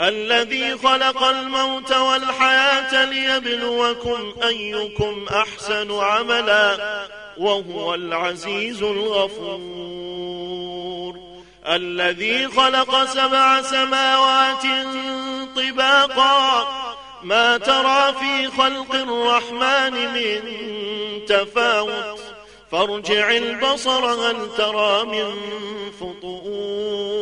الذي خلق الموت والحياة ليبلوكم أيكم أحسن عملا وهو العزيز الغفور. الذي خلق سبع سماوات طباقا. ما ترى في خلق الرحمن من تفاوت. فارجع البصر هل ترى من فطور.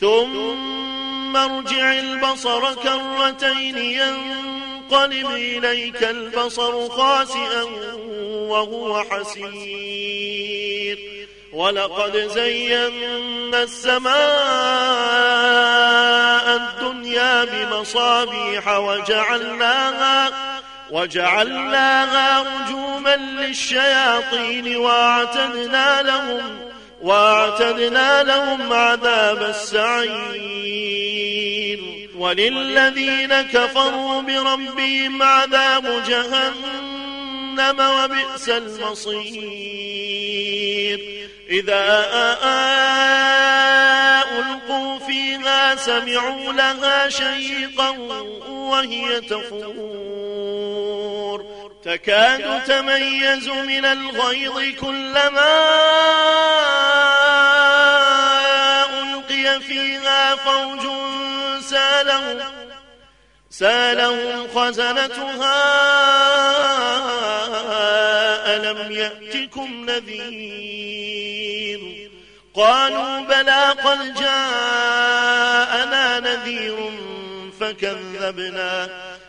ثم مرجع البصر كرتين ينقلب إليك البصر خاسئا وهو حسير. ولقد زينا السماء الدنيا بمصابيح وجعلناها وجعلناها رجوما للشياطين وأعتدنا لهم وأعتدنا لهم عذاب السعير. وللذين كفروا بربهم عذاب جهنم وبئس المصير. إذا ألقوا فيها سمعوا لها شيقا وهي تفور. تكاد تميز من الغيظ كلما فيها فوج سالهم سالهم خزنتها ألم يأتكم نذير؟ قالوا بلى قد جاءنا نذير فكذبنا.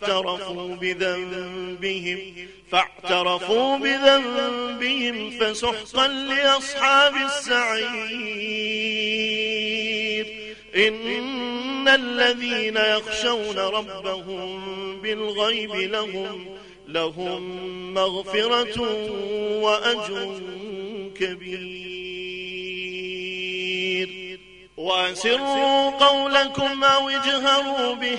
فاعترفوا بذنبهم فاعترفوا بذنبهم فسحقا لأصحاب السعير. إن الذين يخشون ربهم بالغيب لهم لهم مغفرة وأجر كبير. وأسروا قولكم أو اجهروا به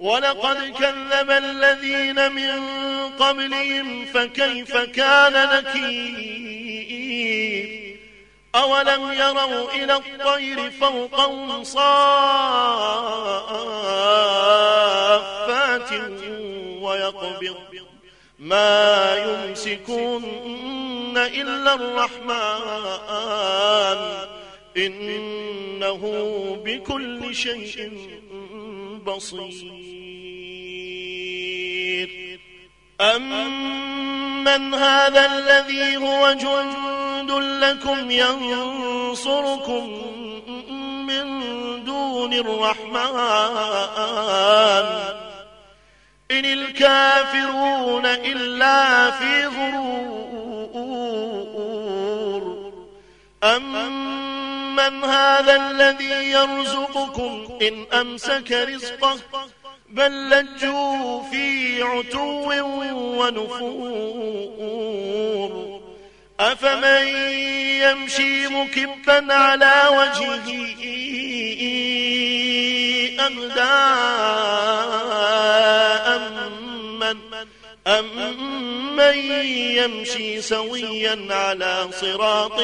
ولقد كذب الذين من قبلهم فكيف كان نكير؟ أولم يروا إلى الطير فوقهم صافات ويقبض. ما يمسكون إلا الرحمن إنه بكل شيء بصير أمن هذا الذي هو جند لكم ينصركم من دون الرحمن. إن الكافرون إلا في غرور. أمن هذا الذي يرزقكم إن أمسك رزقه؟ بل لجوا في عتو ونفور. أفمن يمشي مكبا على وجهه أهداء أمن, أمن يمشي سويا على صراط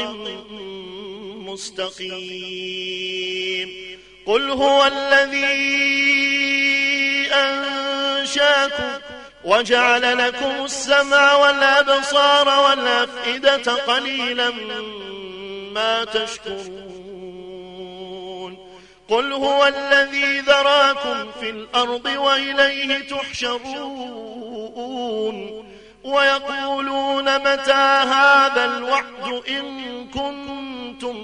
مستقيم قل هو الذي أنشاكم وجعل لكم السمع والأبصار والأفئدة قليلا ما تشكرون. قل هو الذي ذراكم في الأرض وإليه تحشرون. ويقولون متى هذا الوعد إن كنتم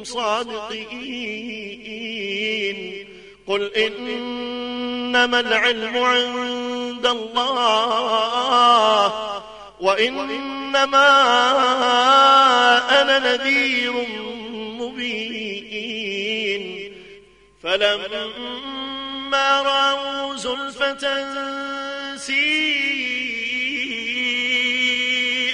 صادقين. قل إنما العلم عند الله وإنما أنا نذير مبين. فلما رأوا زلفة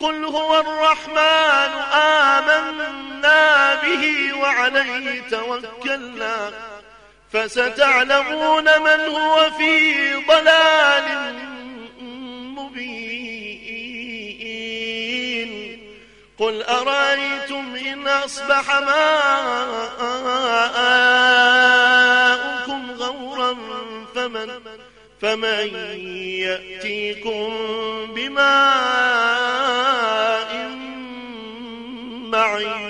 قل هو الرحمن آمنا به وعليه توكلنا. فستعلمون من هو في ضلال مبين. قل أرأيتم إن أصبح ماءكم غورا فمن, فمن يأتيكم بماء معين